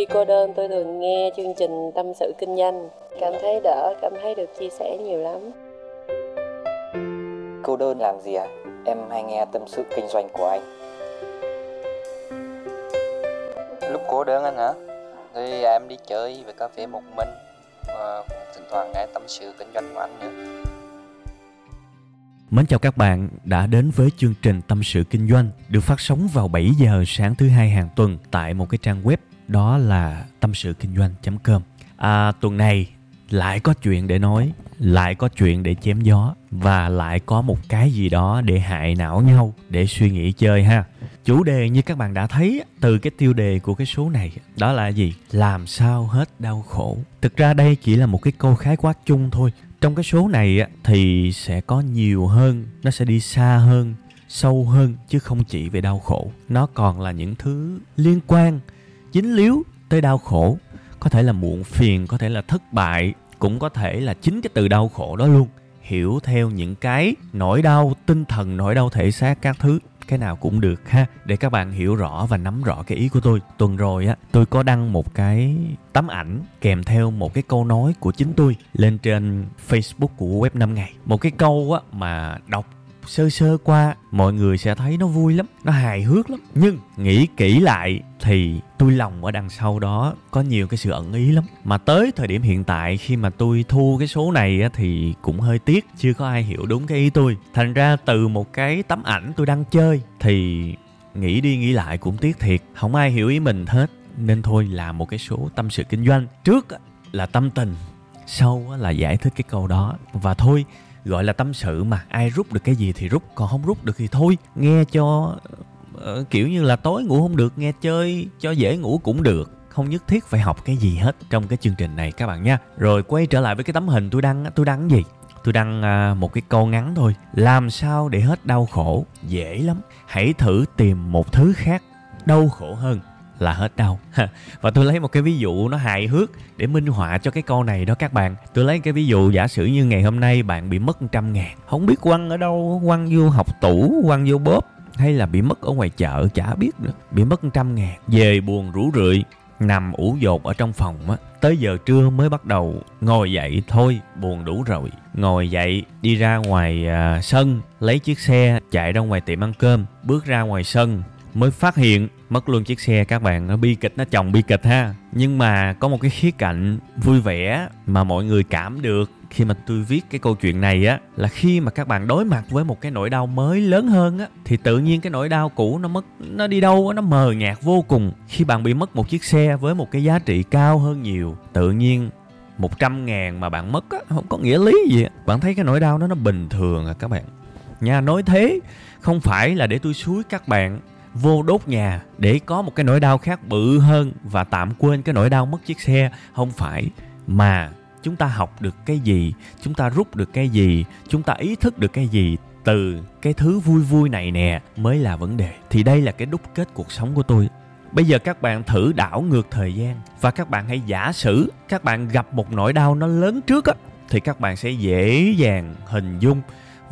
Khi cô đơn tôi thường nghe chương trình tâm sự kinh doanh, cảm thấy đỡ, cảm thấy được chia sẻ nhiều lắm. Cô đơn làm gì à? Em hay nghe tâm sự kinh doanh của anh. Lúc cô đơn anh hả? Thì em đi chơi về cà phê một mình và thỉnh thoảng nghe tâm sự kinh doanh của anh nữa. Mến chào các bạn đã đến với chương trình Tâm sự Kinh doanh được phát sóng vào 7 giờ sáng thứ hai hàng tuần tại một cái trang web đó là tâm sự kinh doanh.com. À, tuần này lại có chuyện để nói, lại có chuyện để chém gió và lại có một cái gì đó để hại não nhau để suy nghĩ chơi ha. Chủ đề như các bạn đã thấy từ cái tiêu đề của cái số này đó là gì? Làm sao hết đau khổ. Thực ra đây chỉ là một cái câu khái quát chung thôi trong cái số này thì sẽ có nhiều hơn nó sẽ đi xa hơn sâu hơn chứ không chỉ về đau khổ nó còn là những thứ liên quan dính líu tới đau khổ. Có thể là muộn phiền, có thể là thất bại, cũng có thể là chính cái từ đau khổ đó luôn. Hiểu theo những cái nỗi đau, tinh thần nỗi đau thể xác các thứ, cái nào cũng được ha. Để các bạn hiểu rõ và nắm rõ cái ý của tôi, tuần rồi á, tôi có đăng một cái tấm ảnh kèm theo một cái câu nói của chính tôi lên trên facebook của web 5 ngày. Một cái câu á mà đọc sơ sơ qua mọi người sẽ thấy nó vui lắm nó hài hước lắm. Nhưng nghĩ kỹ lại thì tôi lòng ở đằng sau đó có nhiều cái sự ẩn ý lắm. Mà tới thời điểm hiện tại khi mà tôi thu cái số này á, thì cũng hơi tiếc chưa có ai hiểu đúng cái ý tôi. Thành ra từ một cái tấm ảnh tôi đang chơi thì nghĩ đi nghĩ lại cũng tiếc thiệt. Không ai hiểu ý mình hết nên thôi làm một cái số tâm sự kinh doanh. Trước là tâm tình sau là giải thích cái câu đó. Và thôi gọi là tâm sự mà. Ai rút được cái gì thì rút còn không rút được thì thôi. Nghe cho uh, kiểu như là tối ngủ không được nghe chơi cho dễ ngủ cũng được. Không nhất thiết phải học cái gì hết trong cái chương trình này các bạn nha. Rồi quay trở lại với cái tấm hình tôi đăng tôi đăng gì? Tôi đăng à, một cái câu ngắn thôi. Làm sao để hết đau khổ? Dễ lắm. Hãy thử tìm một thứ khác đau khổ hơn là hết đau. Và tôi lấy một cái ví dụ nó hài hước để minh họa cho cái câu này đó các bạn. Tôi lấy cái ví dụ giả sử như ngày hôm nay bạn bị mất trăm ngàn. Không biết quăng ở đâu quăng vô học tủ quăng vô bóp hay là bị mất ở ngoài chợ chả biết nữa. Bị mất trăm ngàn. Về buồn rủ rượi nằm ủ dột ở trong phòng á tới giờ trưa mới bắt đầu ngồi dậy thôi buồn đủ rồi. Ngồi dậy đi ra ngoài à, sân lấy chiếc xe chạy ra ngoài tiệm ăn cơm. Bước ra ngoài sân mới phát hiện mất luôn chiếc xe các bạn. Nó bi kịch nó chồng bi kịch ha. Nhưng mà có một cái khía cạnh vui vẻ mà mọi người cảm được khi mà tôi viết cái câu chuyện này á là khi mà các bạn đối mặt với một cái nỗi đau mới lớn hơn á thì tự nhiên cái nỗi đau cũ nó mất nó đi đâu nó mờ nhạt vô cùng. Khi bạn bị mất một chiếc xe với một cái giá trị cao hơn nhiều tự nhiên 100 ngàn mà bạn mất á, không có nghĩa lý gì Bạn thấy cái nỗi đau đó nó bình thường à các bạn? Nha nói thế không phải là để tôi suối các bạn vô đốt nhà để có một cái nỗi đau khác bự hơn và tạm quên cái nỗi đau mất chiếc xe. Không phải mà chúng ta học được cái gì, chúng ta rút được cái gì, chúng ta ý thức được cái gì từ cái thứ vui vui này nè mới là vấn đề. Thì đây là cái đúc kết cuộc sống của tôi. Bây giờ các bạn thử đảo ngược thời gian và các bạn hãy giả sử các bạn gặp một nỗi đau nó lớn trước á, thì các bạn sẽ dễ dàng hình dung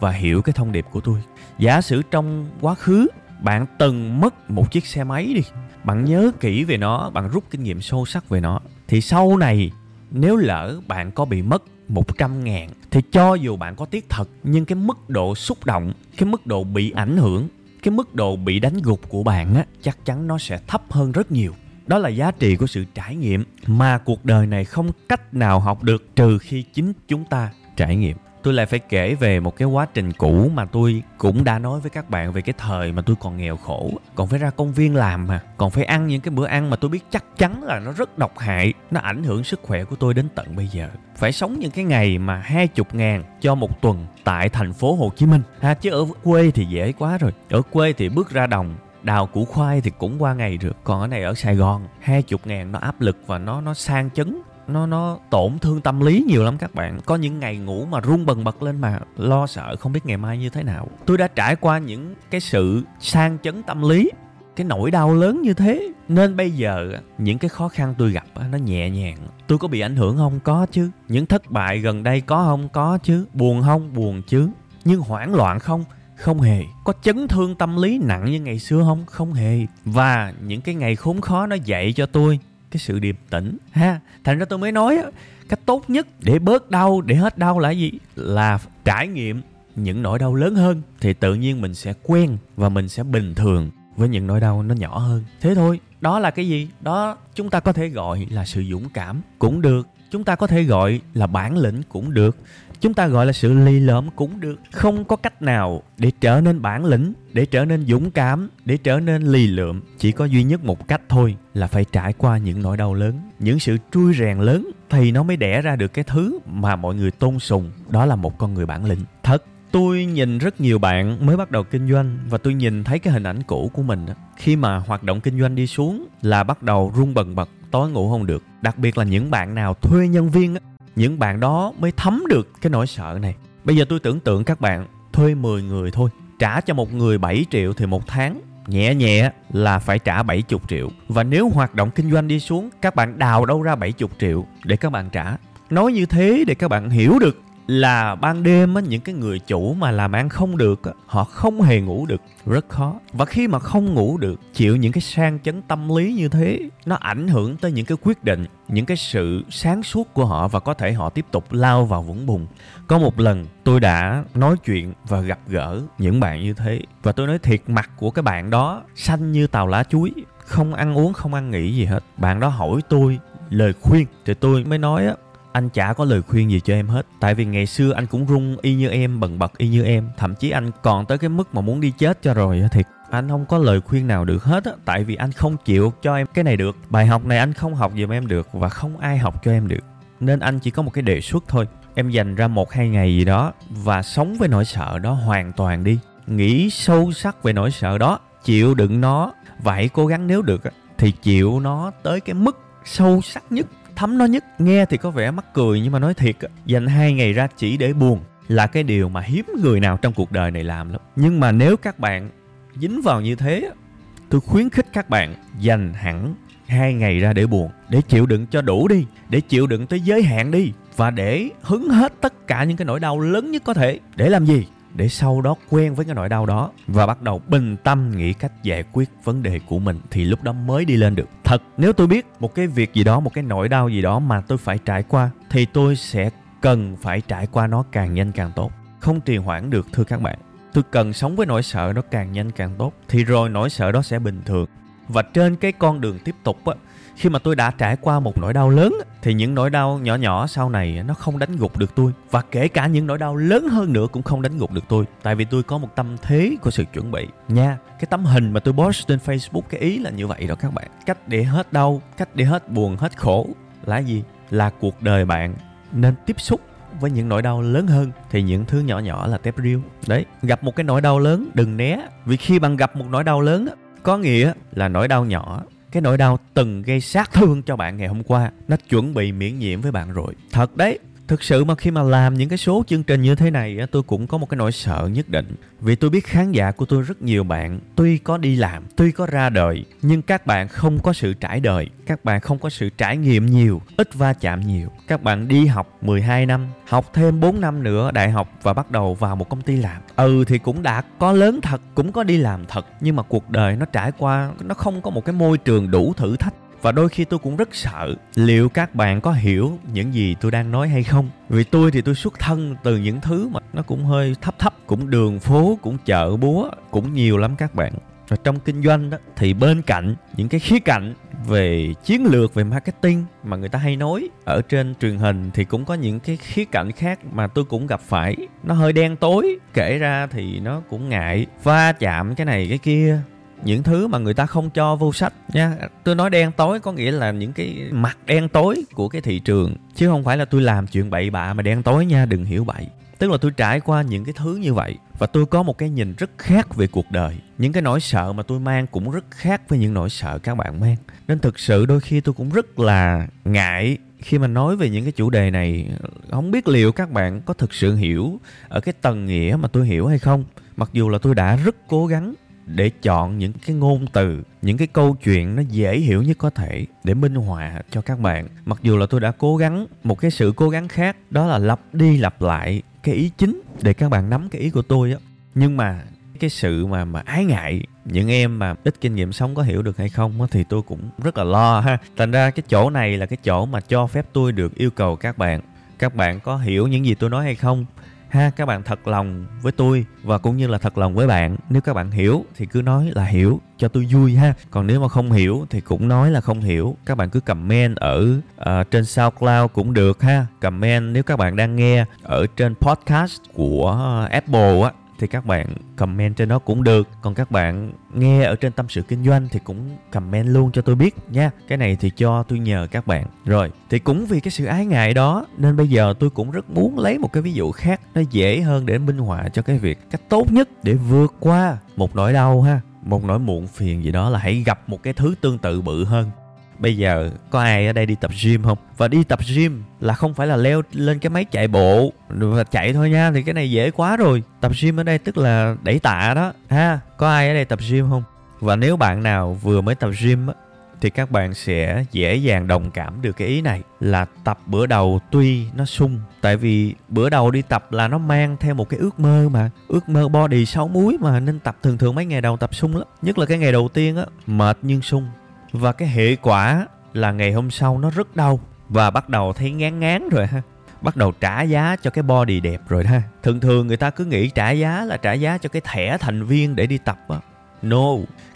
và hiểu cái thông điệp của tôi. Giả sử trong quá khứ bạn từng mất một chiếc xe máy đi. Bạn nhớ kỹ về nó, bạn rút kinh nghiệm sâu sắc về nó. Thì sau này, nếu lỡ bạn có bị mất 100 ngàn, thì cho dù bạn có tiếc thật, nhưng cái mức độ xúc động, cái mức độ bị ảnh hưởng, cái mức độ bị đánh gục của bạn á, chắc chắn nó sẽ thấp hơn rất nhiều. Đó là giá trị của sự trải nghiệm mà cuộc đời này không cách nào học được trừ khi chính chúng ta trải nghiệm tôi lại phải kể về một cái quá trình cũ mà tôi cũng đã nói với các bạn về cái thời mà tôi còn nghèo khổ. Còn phải ra công viên làm mà, còn phải ăn những cái bữa ăn mà tôi biết chắc chắn là nó rất độc hại, nó ảnh hưởng sức khỏe của tôi đến tận bây giờ. Phải sống những cái ngày mà hai chục ngàn cho một tuần tại thành phố Hồ Chí Minh. Ha, chứ ở quê thì dễ quá rồi. Ở quê thì bước ra đồng, đào củ khoai thì cũng qua ngày được. Còn ở này ở Sài Gòn, hai chục ngàn nó áp lực và nó nó sang chấn nó nó tổn thương tâm lý nhiều lắm các bạn. Có những ngày ngủ mà run bần bật lên mà lo sợ không biết ngày mai như thế nào. Tôi đã trải qua những cái sự sang chấn tâm lý, cái nỗi đau lớn như thế. Nên bây giờ, những cái khó khăn tôi gặp nó nhẹ nhàng. Tôi có bị ảnh hưởng không? Có chứ. Những thất bại gần đây có không? Có chứ. Buồn không? Buồn chứ. Nhưng hoảng loạn không? Không hề. Có chấn thương tâm lý nặng như ngày xưa không? Không hề. Và những cái ngày khốn khó nó dạy cho tôi cái sự điềm tĩnh. Ha, thành ra tôi mới nói cách tốt nhất để bớt đau, để hết đau là gì? Là trải nghiệm những nỗi đau lớn hơn, thì tự nhiên mình sẽ quen và mình sẽ bình thường với những nỗi đau nó nhỏ hơn. Thế thôi, đó là cái gì? Đó, chúng ta có thể gọi là sự dũng cảm cũng được. Chúng ta có thể gọi là bản lĩnh cũng được chúng ta gọi là sự lì lợm cũng được. Không có cách nào để trở nên bản lĩnh, để trở nên dũng cảm, để trở nên lì lượm. Chỉ có duy nhất một cách thôi là phải trải qua những nỗi đau lớn, những sự trui rèn lớn thì nó mới đẻ ra được cái thứ mà mọi người tôn sùng. Đó là một con người bản lĩnh. Thật, tôi nhìn rất nhiều bạn mới bắt đầu kinh doanh và tôi nhìn thấy cái hình ảnh cũ của mình đó khi mà hoạt động kinh doanh đi xuống là bắt đầu run bần bật, tối ngủ không được. Đặc biệt là những bạn nào thuê nhân viên những bạn đó mới thấm được cái nỗi sợ này. Bây giờ tôi tưởng tượng các bạn thuê 10 người thôi. Trả cho một người 7 triệu thì một tháng, nhẹ nhẹ là phải trả 70 triệu. Và nếu hoạt động kinh doanh đi xuống, các bạn đào đâu ra 70 triệu để các bạn trả. Nói như thế để các bạn hiểu được là ban đêm á, những cái người chủ mà làm ăn không được á, họ không hề ngủ được rất khó. Và khi mà không ngủ được chịu những cái sang chấn tâm lý như thế nó ảnh hưởng tới những cái quyết định những cái sự sáng suốt của họ và có thể họ tiếp tục lao vào vũng bùn. Có một lần tôi đã nói chuyện và gặp gỡ những bạn như thế. Và tôi nói thiệt mặt của cái bạn đó xanh như tàu lá chuối không ăn uống không ăn nghỉ gì hết. Bạn đó hỏi tôi lời khuyên thì tôi mới nói á anh chả có lời khuyên gì cho em hết. Tại vì ngày xưa anh cũng run y như em, bần bật y như em. Thậm chí anh còn tới cái mức mà muốn đi chết cho rồi thiệt. Anh không có lời khuyên nào được hết á, tại vì anh không chịu cho em cái này được. Bài học này anh không học giùm em được và không ai học cho em được. Nên anh chỉ có một cái đề xuất thôi. Em dành ra một hai ngày gì đó và sống với nỗi sợ đó hoàn toàn đi. Nghĩ sâu sắc về nỗi sợ đó, chịu đựng nó và hãy cố gắng nếu được thì chịu nó tới cái mức sâu sắc nhất thấm nó nhất. Nghe thì có vẻ mắc cười nhưng mà nói thiệt dành hai ngày ra chỉ để buồn là cái điều mà hiếm người nào trong cuộc đời này làm lắm. Nhưng mà nếu các bạn dính vào như thế tôi khuyến khích các bạn dành hẳn hai ngày ra để buồn, để chịu đựng cho đủ đi, để chịu đựng tới giới hạn đi và để hứng hết tất cả những cái nỗi đau lớn nhất có thể. Để làm gì? Để sau đó quen với cái nỗi đau đó và bắt đầu bình tâm nghĩ cách giải quyết vấn đề của mình, thì lúc đó mới đi lên được. Thật, nếu tôi biết một cái việc gì đó, một cái nỗi đau gì đó mà tôi phải trải qua, thì tôi sẽ cần phải trải qua nó càng nhanh càng tốt. Không trì hoãn được, thưa các bạn. Tôi cần sống với nỗi sợ nó càng nhanh càng tốt, thì rồi nỗi sợ đó sẽ bình thường. Và trên cái con đường tiếp tục á khi mà tôi đã trải qua một nỗi đau lớn, thì những nỗi đau nhỏ nhỏ sau này nó không đánh gục được tôi. Và kể cả những nỗi đau lớn hơn nữa cũng không đánh gục được tôi. Tại vì tôi có một tâm thế của sự chuẩn bị. Nha, cái tấm hình mà tôi post trên facebook, cái ý là như vậy đó các bạn. Cách để hết đau, cách để hết buồn, hết khổ là gì? Là cuộc đời bạn nên tiếp xúc với những nỗi đau lớn hơn. Thì những thứ nhỏ nhỏ là tép riêu. Đấy, gặp một cái nỗi đau lớn, đừng né. Vì khi bạn gặp một nỗi đau lớn có nghĩa là nỗi đau nhỏ cái nỗi đau từng gây sát thương cho bạn ngày hôm qua, nó chuẩn bị miễn nhiễm với bạn rồi. Thật đấy thực sự mà khi mà làm những cái số chương trình như thế này tôi cũng có một cái nỗi sợ nhất định. Vì tôi biết khán giả của tôi rất nhiều bạn, tuy có đi làm, tuy có ra đời, nhưng các bạn không có sự trải đời, các bạn không có sự trải nghiệm nhiều, ít va chạm nhiều. Các bạn đi học 12 năm, học thêm 4 năm nữa đại học và bắt đầu vào một công ty làm. Ừ thì cũng đã có lớn thật, cũng có đi làm thật, nhưng mà cuộc đời nó trải qua, nó không có một cái môi trường đủ thử thách và đôi khi tôi cũng rất sợ liệu các bạn có hiểu những gì tôi đang nói hay không. Vì tôi thì tôi xuất thân từ những thứ mà nó cũng hơi thấp thấp, cũng đường phố, cũng chợ búa, cũng nhiều lắm các bạn. Và trong kinh doanh đó, thì bên cạnh những cái khía cạnh về chiến lược, về marketing mà người ta hay nói ở trên truyền hình thì cũng có những cái khía cạnh khác mà tôi cũng gặp phải. Nó hơi đen tối, kể ra thì nó cũng ngại va chạm cái này, cái kia những thứ mà người ta không cho vô sách nha. Tôi nói đen tối có nghĩa là những cái mặt đen tối của cái thị trường, chứ không phải là tôi làm chuyện bậy bạ mà đen tối nha, đừng hiểu bậy. Tức là tôi trải qua những cái thứ như vậy và tôi có một cái nhìn rất khác về cuộc đời. Những cái nỗi sợ mà tôi mang cũng rất khác với những nỗi sợ các bạn mang. Nên thực sự đôi khi tôi cũng rất là ngại khi mà nói về những cái chủ đề này. Không biết liệu các bạn có thực sự hiểu ở cái tầng nghĩa mà tôi hiểu hay không. Mặc dù là tôi đã rất cố gắng để chọn những cái ngôn từ, những cái câu chuyện nó dễ hiểu nhất có thể để minh họa cho các bạn. Mặc dù là tôi đã cố gắng, một cái sự cố gắng khác, đó là lặp đi lặp lại cái ý chính để các bạn nắm cái ý của tôi á. Nhưng mà cái sự mà mà ái ngại, những em mà ít kinh nghiệm sống có hiểu được hay không thì tôi cũng rất là lo ha. Thành ra cái chỗ này là cái chỗ mà cho phép tôi được yêu cầu các bạn. Các bạn có hiểu những gì tôi nói hay không? Ha các bạn thật lòng với tôi và cũng như là thật lòng với bạn. Nếu các bạn hiểu thì cứ nói là hiểu cho tôi vui ha. Còn nếu mà không hiểu thì cũng nói là không hiểu. Các bạn cứ comment ở uh, trên SoundCloud cũng được ha. Comment nếu các bạn đang nghe ở trên podcast của Apple á thì các bạn comment trên đó cũng được. Còn các bạn nghe ở trên tâm sự kinh doanh thì cũng comment luôn cho tôi biết nha. Cái này thì cho tôi nhờ các bạn. Rồi, thì cũng vì cái sự ái ngại đó, nên bây giờ tôi cũng rất muốn lấy một cái ví dụ khác nó dễ hơn để minh họa cho cái việc cách tốt nhất để vượt qua một nỗi đau ha. Một nỗi muộn phiền gì đó là hãy gặp một cái thứ tương tự bự hơn bây giờ có ai ở đây đi tập gym không? Và đi tập gym là không phải là leo lên cái máy chạy bộ và chạy thôi nha, thì cái này dễ quá rồi. Tập gym ở đây tức là đẩy tạ đó, ha? Có ai ở đây tập gym không? Và nếu bạn nào vừa mới tập gym á, thì các bạn sẽ dễ dàng đồng cảm được cái ý này là tập bữa đầu tuy nó sung, tại vì bữa đầu đi tập là nó mang theo một cái ước mơ mà. Ước mơ body sáu múi mà, nên tập thường thường mấy ngày đầu tập sung lắm. Nhất là cái ngày đầu tiên á, mệt nhưng sung và cái hệ quả là ngày hôm sau nó rất đau và bắt đầu thấy ngán ngán rồi ha. Bắt đầu trả giá cho cái body đẹp rồi ha. Thường thường người ta cứ nghĩ trả giá là trả giá cho cái thẻ thành viên để đi tập á. No,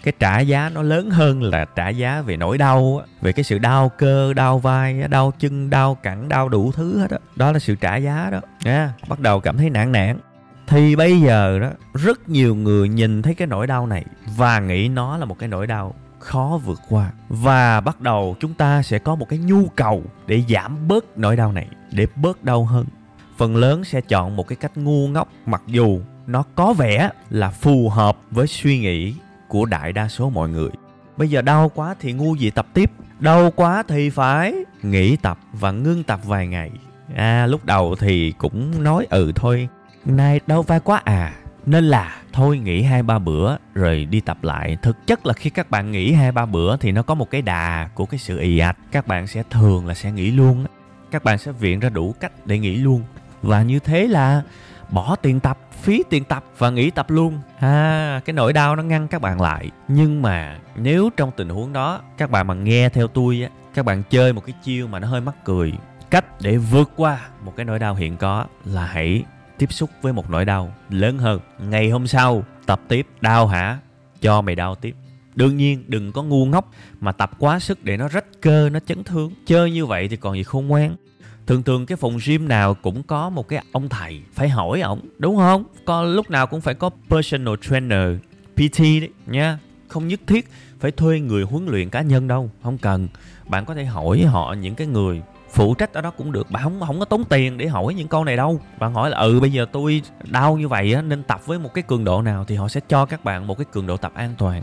cái trả giá nó lớn hơn là trả giá về nỗi đau về cái sự đau cơ, đau vai đau chân, đau cẳng, đau đủ thứ hết đó đó là sự trả giá đó. Nha, bắt đầu cảm thấy nản nản. Thì bây giờ đó, rất nhiều người nhìn thấy cái nỗi đau này và nghĩ nó là một cái nỗi đau khó vượt qua. Và bắt đầu chúng ta sẽ có một cái nhu cầu để giảm bớt nỗi đau này, để bớt đau hơn. Phần lớn sẽ chọn một cái cách ngu ngốc, mặc dù nó có vẻ là phù hợp với suy nghĩ của đại đa số mọi người. Bây giờ đau quá thì ngu gì tập tiếp, đau quá thì phải nghỉ tập và ngưng tập vài ngày. À lúc đầu thì cũng nói ừ thôi, nay đau vai quá à nên là thôi nghỉ hai ba bữa rồi đi tập lại. Thực chất là khi các bạn nghỉ hai ba bữa thì nó có một cái đà của cái sự ì ạch. Các bạn sẽ thường là sẽ nghỉ luôn. Các bạn sẽ viện ra đủ cách để nghỉ luôn. Và như thế là bỏ tiền tập phí tiền tập và nghỉ tập luôn. Ha à, cái nỗi đau nó ngăn các bạn lại. Nhưng mà nếu trong tình huống đó các bạn mà nghe theo tôi á các bạn chơi một cái chiêu mà nó hơi mắc cười cách để vượt qua một cái nỗi đau hiện có là hãy tiếp xúc với một nỗi đau lớn hơn. Ngày hôm sau, tập tiếp, đau hả? Cho mày đau tiếp. Đương nhiên, đừng có ngu ngốc mà tập quá sức để nó rách cơ, nó chấn thương. Chơi như vậy thì còn gì khôn ngoan. Thường thường cái phòng gym nào cũng có một cái ông thầy phải hỏi ổng, đúng không? Có lúc nào cũng phải có personal trainer pt đấy, nha. Không nhất thiết phải thuê người huấn luyện cá nhân đâu, không cần. Bạn có thể hỏi họ những cái người phụ trách ở đó cũng được bạn không không có tốn tiền để hỏi những câu này đâu. Bạn hỏi là ừ bây giờ tôi đau như vậy á nên tập với một cái cường độ nào thì họ sẽ cho các bạn một cái cường độ tập an toàn.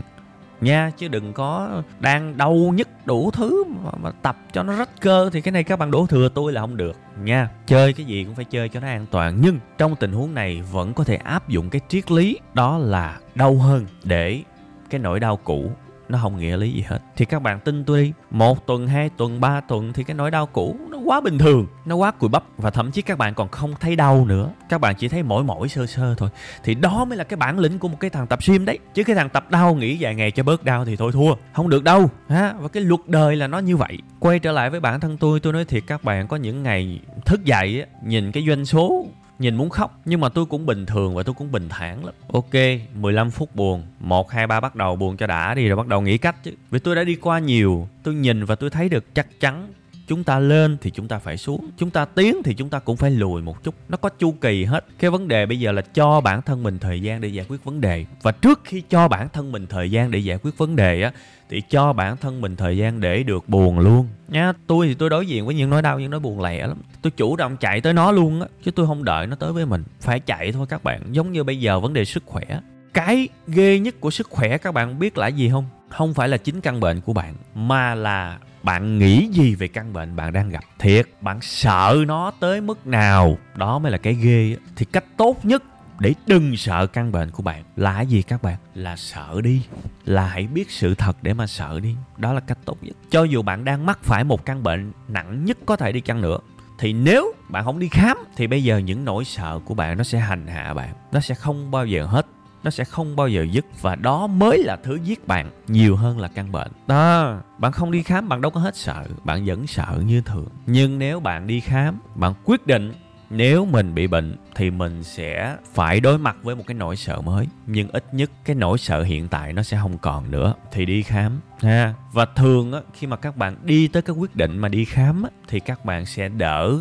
Nha chứ đừng có đang đau nhất đủ thứ mà, mà tập cho nó rách cơ thì cái này các bạn đổ thừa tôi là không được. Nha chơi cái gì cũng phải chơi cho nó an toàn nhưng trong tình huống này vẫn có thể áp dụng cái triết lý đó là đau hơn để cái nỗi đau cũ nó không nghĩa lý gì hết. Thì các bạn tin tôi đi. Một tuần, hai tuần, ba tuần thì cái nỗi đau cũ nó quá bình thường, nó quá cùi bắp. Và thậm chí các bạn còn không thấy đau nữa. Các bạn chỉ thấy mỏi mỏi, sơ sơ thôi. Thì đó mới là cái bản lĩnh của một cái thằng tập gym đấy. Chứ cái thằng tập đau nghỉ vài ngày cho bớt đau thì thôi thua. Không được đâu, ha? Và cái luật đời là nó như vậy. Quay trở lại với bản thân tôi tôi nói thiệt các bạn, có những ngày thức dậy nhìn cái doanh số nhìn muốn khóc, nhưng mà tôi cũng bình thường và tôi cũng bình thản lắm. Ok 15 phút buồn. Một, hai, ba, bắt đầu buồn cho đã đi, rồi bắt đầu nghĩ cách chứ. Vì tôi đã đi qua nhiều, tôi nhìn và tôi thấy được chắc chắn chúng ta lên thì chúng ta phải xuống, chúng ta tiến thì chúng ta cũng phải lùi một chút. Nó có chu kỳ hết. Cái vấn đề bây giờ là cho bản thân mình thời gian để giải quyết vấn đề. Và trước khi cho bản thân mình thời gian để giải quyết vấn đề á, thì cho bản thân mình thời gian để được buồn luôn. Nha tôi thì tôi đối diện với những nỗi đau, những nỗi buồn lẻ lắm. Tôi chủ động chạy tới nó luôn á, chứ tôi không đợi nó tới với mình. Phải chạy thôi các bạn. Giống như bây giờ vấn đề sức khỏe. Cái ghê nhất của sức khỏe các bạn biết là gì không? Không phải là chính căn bệnh của bạn, mà là bạn nghĩ gì về căn bệnh bạn đang gặp? Thiệt, bạn sợ nó tới mức nào? Đó mới là cái ghê thì cách tốt nhất để đừng sợ căn bệnh của bạn là gì các bạn? Là sợ đi. Là hãy biết sự thật để mà sợ đi. Đó là cách tốt nhất. Cho dù bạn đang mắc phải một căn bệnh nặng nhất có thể đi chăng nữa, thì nếu bạn không đi khám, thì bây giờ những nỗi sợ của bạn nó sẽ hành hạ bạn. Nó sẽ không bao giờ hết nó sẽ không bao giờ dứt và đó mới là thứ giết bạn nhiều hơn là căn bệnh. Đó. Bạn không đi khám bạn đâu có hết sợ bạn vẫn sợ như thường. Nhưng nếu bạn đi khám bạn quyết định nếu mình bị bệnh thì mình sẽ phải đối mặt với một cái nỗi sợ mới. Nhưng ít nhất cái nỗi sợ hiện tại nó sẽ không còn nữa. Thì đi khám ha. Và thường á khi mà các bạn đi tới cái quyết định mà đi khám á, thì các bạn sẽ đỡ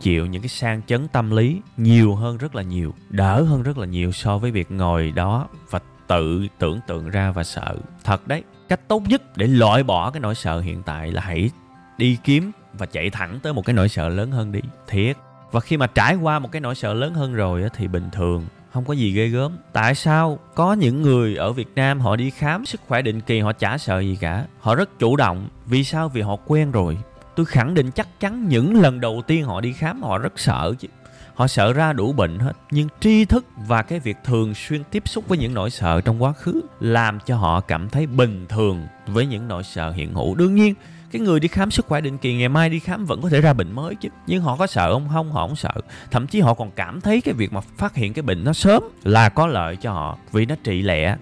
chịu những cái sang chấn tâm lý nhiều hơn rất là nhiều, đỡ hơn rất là nhiều so với việc ngồi đó và tự tưởng tượng ra và sợ. Thật đấy, cách tốt nhất để loại bỏ cái nỗi sợ hiện tại là hãy đi kiếm và chạy thẳng tới một cái nỗi sợ lớn hơn đi. Thiệt. Và khi mà trải qua một cái nỗi sợ lớn hơn rồi thì bình thường, không có gì ghê gớm. Tại sao có những người ở việt nam họ đi khám sức khỏe định kỳ họ chả sợ gì cả? Họ rất chủ động. Vì sao? Vì họ quen rồi tôi khẳng định chắc chắn những lần đầu tiên họ đi khám, họ rất sợ chứ. Họ sợ ra đủ bệnh hết. Nhưng tri thức và cái việc thường xuyên tiếp xúc với những nỗi sợ trong quá khứ làm cho họ cảm thấy bình thường với những nỗi sợ hiện hữu. Đương nhiên, cái người đi khám sức khỏe định kỳ ngày mai đi khám vẫn có thể ra bệnh mới chứ. Nhưng họ có sợ không? Không, họ không sợ. Thậm chí họ còn cảm thấy cái việc mà phát hiện cái bệnh nó sớm là có lợi cho họ vì nó trị lẹ.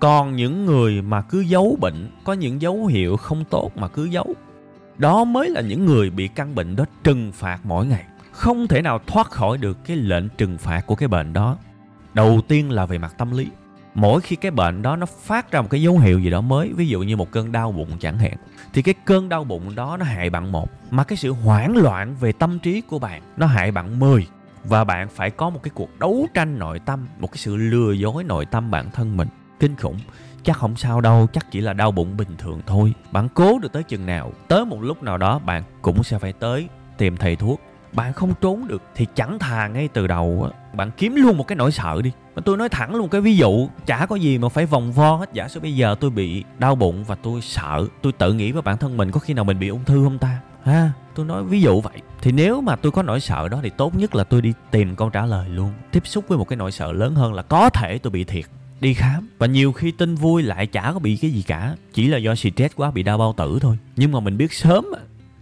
Còn những người mà cứ giấu bệnh, có những dấu hiệu không tốt mà cứ giấu đó mới là những người bị căn bệnh đó trừng phạt mỗi ngày. Không thể nào thoát khỏi được cái lệnh trừng phạt của cái bệnh đó. Đầu tiên là về mặt tâm lý. Mỗi khi cái bệnh đó nó phát ra một cái dấu hiệu gì đó mới, ví dụ như một cơn đau bụng chẳng hạn, thì cái cơn đau bụng đó nó hại bạn một, mà cái sự hoảng loạn về tâm trí của bạn nó hại bạn mười. Và bạn phải có một cái cuộc đấu tranh nội tâm, một cái sự lừa dối nội tâm bản thân mình. Kinh khủng chắc không sao đâu, chắc chỉ là đau bụng bình thường thôi. Bạn cố được tới chừng nào, tới một lúc nào đó bạn cũng sẽ phải tới tìm thầy thuốc. Bạn không trốn được thì chẳng thà ngay từ đầu á, bạn kiếm luôn một cái nỗi sợ đi. Mà tôi nói thẳng luôn, cái ví dụ, chả có gì mà phải vòng vo hết. Giả sử bây giờ tôi bị đau bụng và tôi sợ, tôi tự nghĩ với bản thân mình có khi nào mình bị ung thư không ta? Ha, tôi nói ví dụ vậy. Thì nếu mà tôi có nỗi sợ đó thì tốt nhất là tôi đi tìm câu trả lời luôn. Tiếp xúc với một cái nỗi sợ lớn hơn là có thể tôi bị thiệt đi khám. Và nhiều khi tin vui lại chả có bị cái gì cả. Chỉ là do stress quá, bị đau bao tử thôi. Nhưng mà mình biết sớm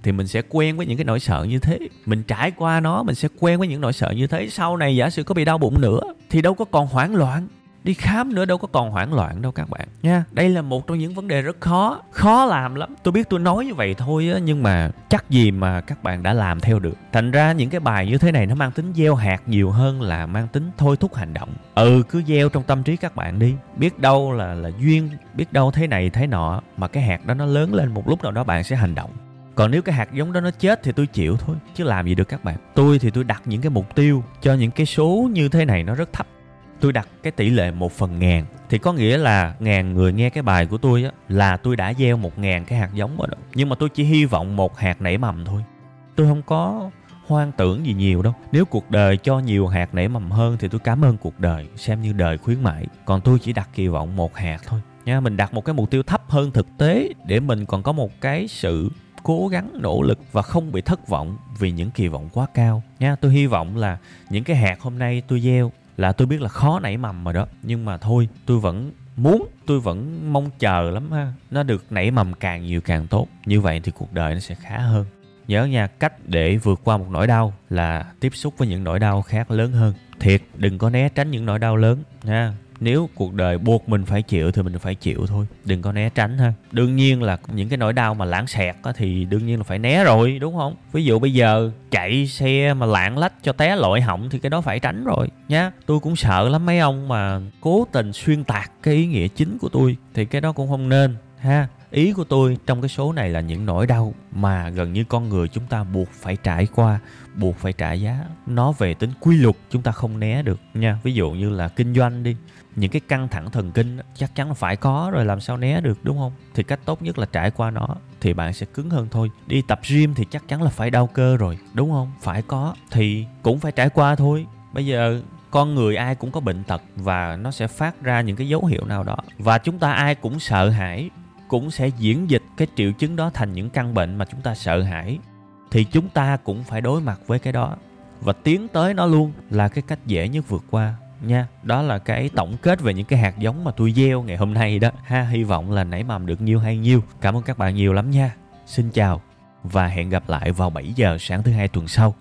thì mình sẽ quen với những cái nỗi sợ như thế. Mình trải qua nó, mình sẽ quen với những nỗi sợ như thế. Sau này giả sử có bị đau bụng nữa, thì đâu có còn hoảng loạn đi khám nữa đâu có còn hoảng loạn đâu các bạn. Nha. Đây là một trong những vấn đề rất khó khó làm lắm. Tôi biết tôi nói như vậy thôi á nhưng mà chắc gì mà các bạn đã làm theo được. Thành ra những cái bài như thế này nó mang tính gieo hạt nhiều hơn là mang tính thôi thúc hành động. Ừ cứ gieo trong tâm trí các bạn đi. Biết đâu là là duyên biết đâu thế này thế nọ mà cái hạt đó nó lớn lên một lúc nào đó bạn sẽ hành động. Còn nếu cái hạt giống đó nó chết thì tôi chịu thôi chứ làm gì được các bạn. Tôi thì tôi đặt những cái mục tiêu cho những cái số như thế này nó rất thấp tôi đặt cái tỷ lệ một phần ngàn, thì có nghĩa là ngàn người nghe cái bài của tôi á, là tôi đã gieo một ngàn cái hạt giống rồi đó. Nhưng mà tôi chỉ hy vọng một hạt nảy mầm thôi. Tôi không có hoang tưởng gì nhiều đâu. Nếu cuộc đời cho nhiều hạt nảy mầm hơn thì tôi cảm ơn cuộc đời, xem như đời khuyến mãi. Còn tôi chỉ đặt kỳ vọng một hạt thôi. Nha, mình đặt một cái mục tiêu thấp hơn thực tế để mình còn có một cái sự cố gắng, nỗ lực và không bị thất vọng vì những kỳ vọng quá cao. Nha, tôi hy vọng là những cái hạt hôm nay tôi gieo là tôi biết là khó nảy mầm rồi đó. Nhưng mà thôi, tôi vẫn muốn, tôi vẫn mong chờ lắm ha. Nó được nảy mầm càng nhiều càng tốt. Như vậy thì cuộc đời nó sẽ khá hơn. Nhớ nha, cách để vượt qua một nỗi đau là tiếp xúc với những nỗi đau khác lớn hơn. Thiệt, đừng có né tránh những nỗi đau lớn nha nếu cuộc đời buộc mình phải chịu thì mình phải chịu thôi đừng có né tránh ha. Đương nhiên là những cái nỗi đau mà lãng xẹt á, thì đương nhiên là phải né rồi đúng không? Ví dụ bây giờ chạy xe mà lạng lách cho té lội họng thì cái đó phải tránh rồi nhá. Tôi cũng sợ lắm mấy ông mà cố tình xuyên tạc cái ý nghĩa chính của tôi thì cái đó cũng không nên ha ý của tôi trong cái số này là những nỗi đau mà gần như con người chúng ta buộc phải trải qua, buộc phải trả giá. Nó về tính quy luật chúng ta không né được nha. Ví dụ như là kinh doanh đi. Những cái căng thẳng thần kinh chắc chắn là phải có rồi làm sao né được, đúng không? Thì cách tốt nhất là trải qua nó thì bạn sẽ cứng hơn thôi. Đi tập gym thì chắc chắn là phải đau cơ rồi, đúng không? Phải có thì cũng phải trải qua thôi. Bây giờ con người ai cũng có bệnh tật và nó sẽ phát ra những cái dấu hiệu nào đó. Và chúng ta ai cũng sợ hãi cũng sẽ diễn dịch cái triệu chứng đó thành những căn bệnh mà chúng ta sợ hãi, thì chúng ta cũng phải đối mặt với cái đó. Và tiến tới nó luôn là cái cách dễ nhất vượt qua nha. Đó là cái tổng kết về những cái hạt giống mà tôi gieo ngày hôm nay đó. Ha, hy vọng là nảy mầm được nhiêu hay nhiêu cảm ơn các bạn nhiều lắm nha. Xin chào và hẹn gặp lại vào 7 giờ sáng thứ hai tuần sau.